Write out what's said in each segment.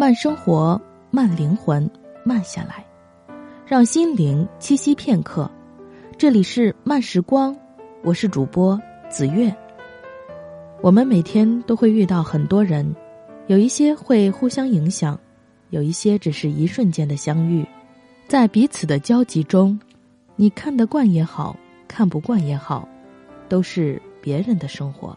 慢生活，慢灵魂，慢下来，让心灵栖息片刻。这里是慢时光，我是主播子月。我们每天都会遇到很多人，有一些会互相影响，有一些只是一瞬间的相遇，在彼此的交集中，你看得惯也好看不惯也好，都是别人的生活。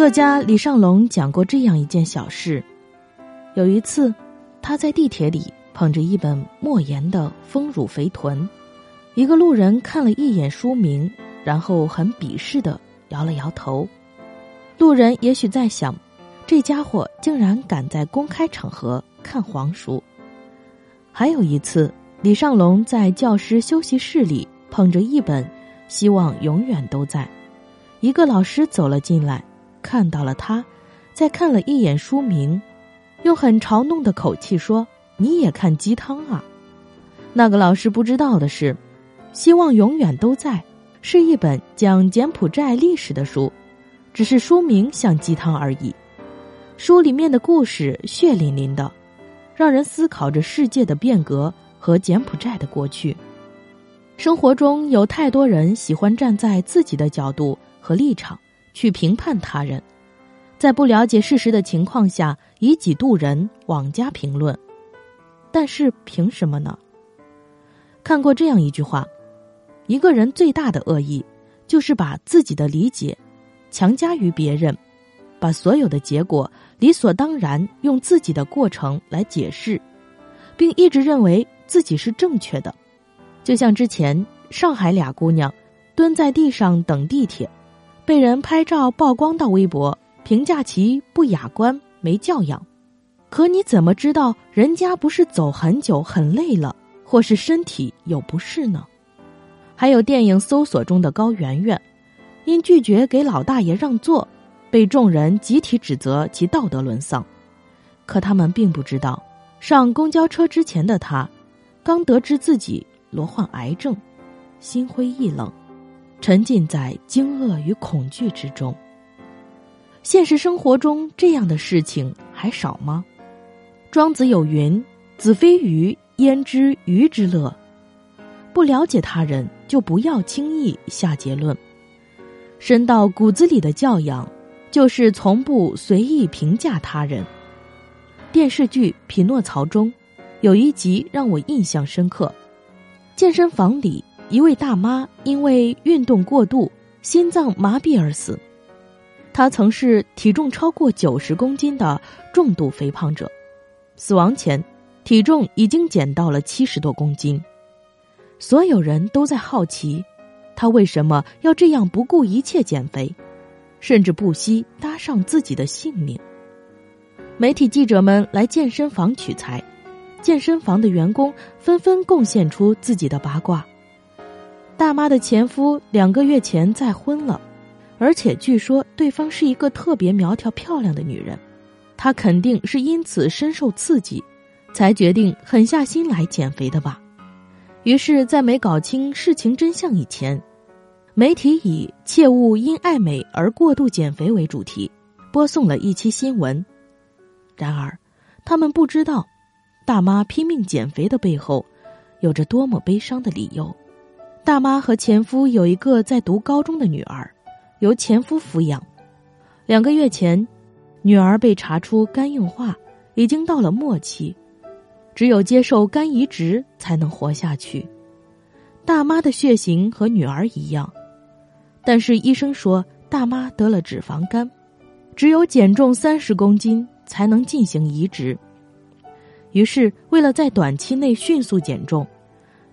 作家李尚龙讲过这样一件小事：有一次，他在地铁里捧着一本莫言的《丰乳肥臀》，一个路人看了一眼书名，然后很鄙视的摇了摇头。路人也许在想，这家伙竟然敢在公开场合看黄书。还有一次，李尚龙在教师休息室里捧着一本《希望永远都在》，一个老师走了进来。看到了他，再看了一眼书名，用很嘲弄的口气说：“你也看鸡汤啊？”那个老师不知道的是，《希望永远都在》是一本讲柬埔寨历史的书，只是书名像鸡汤而已。书里面的故事血淋淋的，让人思考着世界的变革和柬埔寨的过去。生活中有太多人喜欢站在自己的角度和立场。去评判他人，在不了解事实的情况下以己度人，妄加评论。但是凭什么呢？看过这样一句话：一个人最大的恶意，就是把自己的理解强加于别人，把所有的结果理所当然用自己的过程来解释，并一直认为自己是正确的。就像之前上海俩姑娘蹲在地上等地铁。被人拍照曝光到微博，评价其不雅观、没教养。可你怎么知道人家不是走很久、很累了，或是身体有不适呢？还有电影《搜索》中的高圆圆，因拒绝给老大爷让座，被众人集体指责其道德沦丧。可他们并不知道，上公交车之前的他，刚得知自己罹患癌症，心灰意冷。沉浸在惊愕与恐惧之中。现实生活中这样的事情还少吗？庄子有云：“子非鱼，焉知鱼之乐？”不了解他人，就不要轻易下结论。深到骨子里的教养，就是从不随意评价他人。电视剧《匹诺曹》中，有一集让我印象深刻：健身房里。一位大妈因为运动过度，心脏麻痹而死。她曾是体重超过九十公斤的重度肥胖者，死亡前体重已经减到了七十多公斤。所有人都在好奇，她为什么要这样不顾一切减肥，甚至不惜搭上自己的性命。媒体记者们来健身房取材，健身房的员工纷纷贡献出自己的八卦。大妈的前夫两个月前再婚了，而且据说对方是一个特别苗条漂亮的女人，她肯定是因此深受刺激，才决定狠下心来减肥的吧。于是，在没搞清事情真相以前，媒体以“切勿因爱美而过度减肥”为主题，播送了一期新闻。然而，他们不知道，大妈拼命减肥的背后，有着多么悲伤的理由。大妈和前夫有一个在读高中的女儿，由前夫抚养。两个月前，女儿被查出肝硬化，已经到了末期，只有接受肝移植才能活下去。大妈的血型和女儿一样，但是医生说大妈得了脂肪肝，只有减重三十公斤才能进行移植。于是，为了在短期内迅速减重。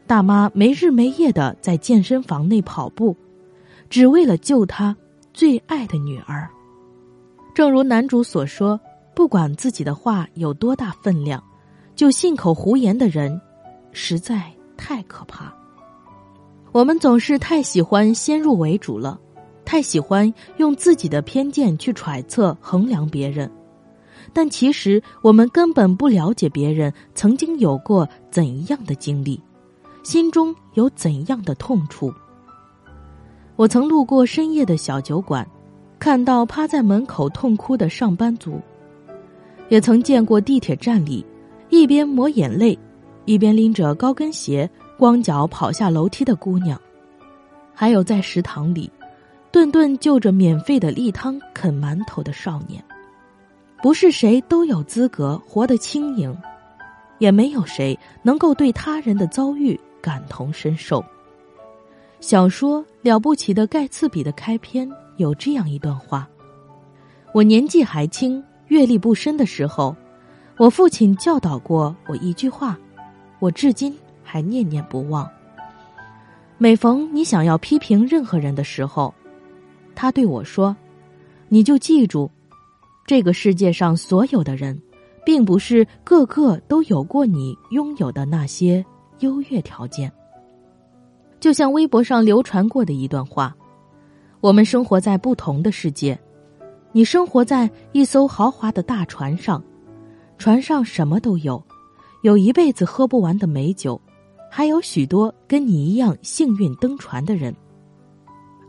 大妈没日没夜的在健身房内跑步，只为了救她最爱的女儿。正如男主所说，不管自己的话有多大分量，就信口胡言的人，实在太可怕。我们总是太喜欢先入为主了，太喜欢用自己的偏见去揣测衡量别人，但其实我们根本不了解别人曾经有过怎样的经历。心中有怎样的痛处。我曾路过深夜的小酒馆，看到趴在门口痛哭的上班族；也曾见过地铁站里一边抹眼泪，一边拎着高跟鞋光脚跑下楼梯的姑娘；还有在食堂里顿顿就着免费的例汤啃馒头的少年。不是谁都有资格活得轻盈，也没有谁能够对他人的遭遇感同身受。小说《了不起的盖茨比》的开篇有这样一段话：我年纪还轻、阅历不深的时候，我父亲教导过我一句话，我至今还念念不忘。每逢你想要批评任何人的时候，他对我说：“你就记住，这个世界上所有的人，并不是个个都有过你拥有的那些优越条件。”就像微博上流传过的一段话：“我们生活在不同的世界，你生活在一艘豪华的大船上，船上什么都有，有一辈子喝不完的美酒，还有许多跟你一样幸运登船的人。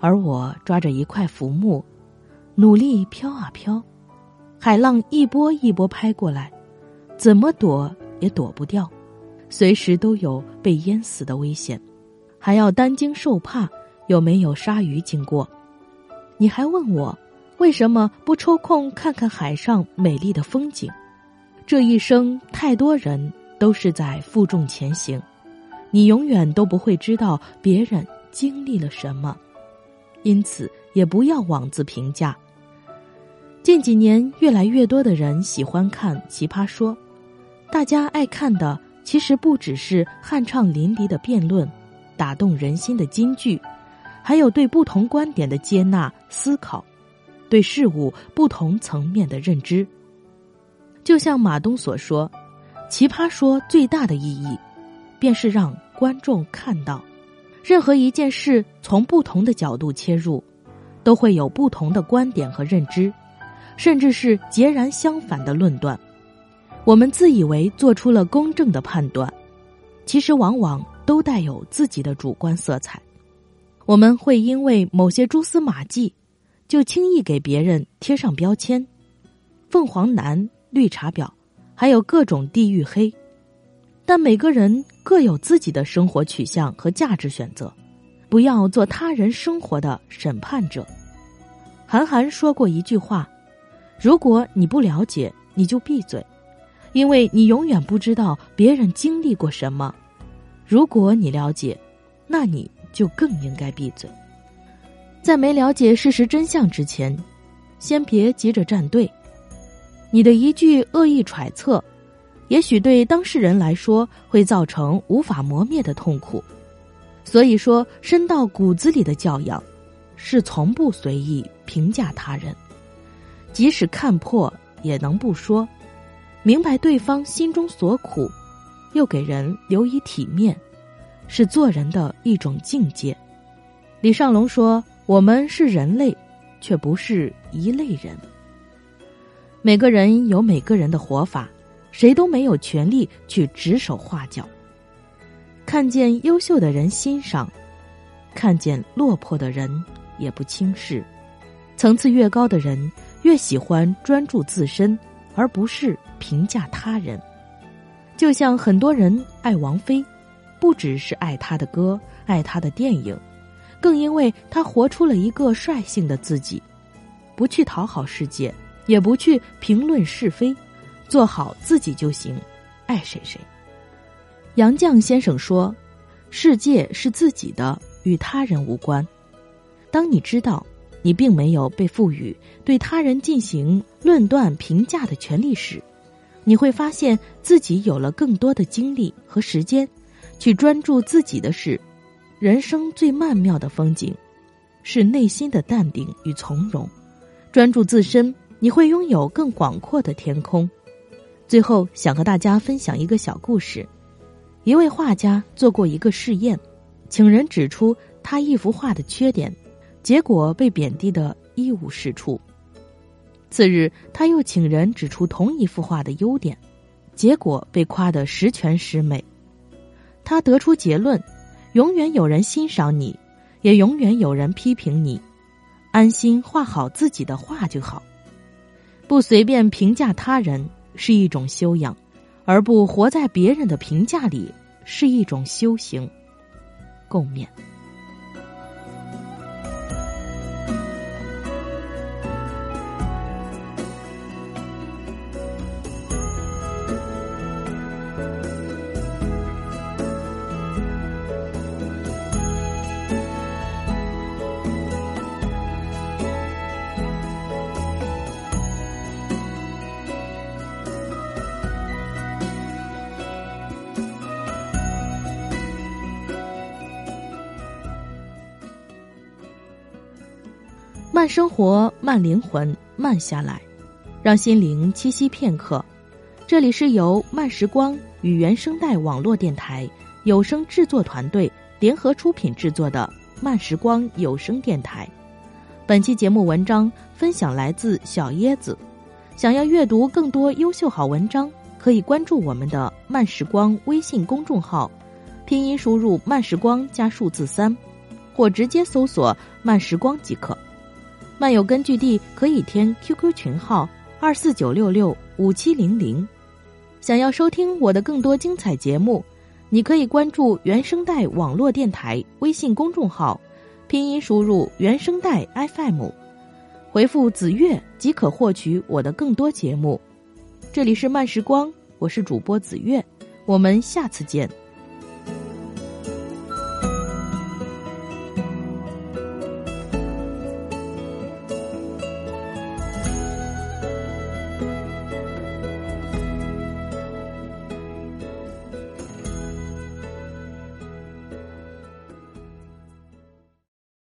而我抓着一块浮木，努力飘啊飘，海浪一波一波拍过来，怎么躲也躲不掉，随时都有被淹死的危险。”还要担惊受怕，有没有鲨鱼经过？你还问我为什么不抽空看看海上美丽的风景？这一生，太多人都是在负重前行，你永远都不会知道别人经历了什么，因此也不要妄自评价。近几年，越来越多的人喜欢看《奇葩说》，大家爱看的其实不只是酣畅淋漓的辩论。打动人心的金句，还有对不同观点的接纳、思考，对事物不同层面的认知。就像马东所说，《奇葩说》最大的意义，便是让观众看到，任何一件事从不同的角度切入，都会有不同的观点和认知，甚至是截然相反的论断。我们自以为做出了公正的判断，其实往往。都带有自己的主观色彩，我们会因为某些蛛丝马迹，就轻易给别人贴上标签，凤凰男、绿茶婊，还有各种地域黑。但每个人各有自己的生活取向和价值选择，不要做他人生活的审判者。韩寒说过一句话：“如果你不了解，你就闭嘴，因为你永远不知道别人经历过什么。”如果你了解，那你就更应该闭嘴。在没了解事实真相之前，先别急着站队。你的一句恶意揣测，也许对当事人来说会造成无法磨灭的痛苦。所以说，深到骨子里的教养，是从不随意评价他人，即使看破也能不说，明白对方心中所苦。又给人留以体面，是做人的一种境界。李尚龙说：“我们是人类，却不是一类人。每个人有每个人的活法，谁都没有权利去指手画脚。看见优秀的人欣赏，看见落魄的人也不轻视。层次越高的人，越喜欢专注自身，而不是评价他人。”就像很多人爱王菲，不只是爱她的歌、爱她的电影，更因为她活出了一个率性的自己，不去讨好世界，也不去评论是非，做好自己就行，爱谁谁。杨绛先生说：“世界是自己的，与他人无关。当你知道你并没有被赋予对他人进行论断、评价的权利时。”你会发现自己有了更多的精力和时间，去专注自己的事。人生最曼妙的风景，是内心的淡定与从容。专注自身，你会拥有更广阔的天空。最后，想和大家分享一个小故事：一位画家做过一个试验，请人指出他一幅画的缺点，结果被贬低的一无是处。次日，他又请人指出同一幅画的优点，结果被夸得十全十美。他得出结论：永远有人欣赏你，也永远有人批评你。安心画好自己的画就好，不随便评价他人是一种修养，而不活在别人的评价里是一种修行。共勉。生活，慢灵魂，慢下来，让心灵栖息片刻。这里是由慢时光与原声带网络电台有声制作团队联合出品制作的慢时光有声电台。本期节目文章分享来自小椰子。想要阅读更多优秀好文章，可以关注我们的慢时光微信公众号，拼音输入慢时光加数字三，或直接搜索慢时光即可。漫友根据地可以添 QQ 群号二四九六六五七零零，想要收听我的更多精彩节目，你可以关注原声带网络电台微信公众号，拼音输入原声带 FM，回复子月即可获取我的更多节目。这里是慢时光，我是主播子月，我们下次见。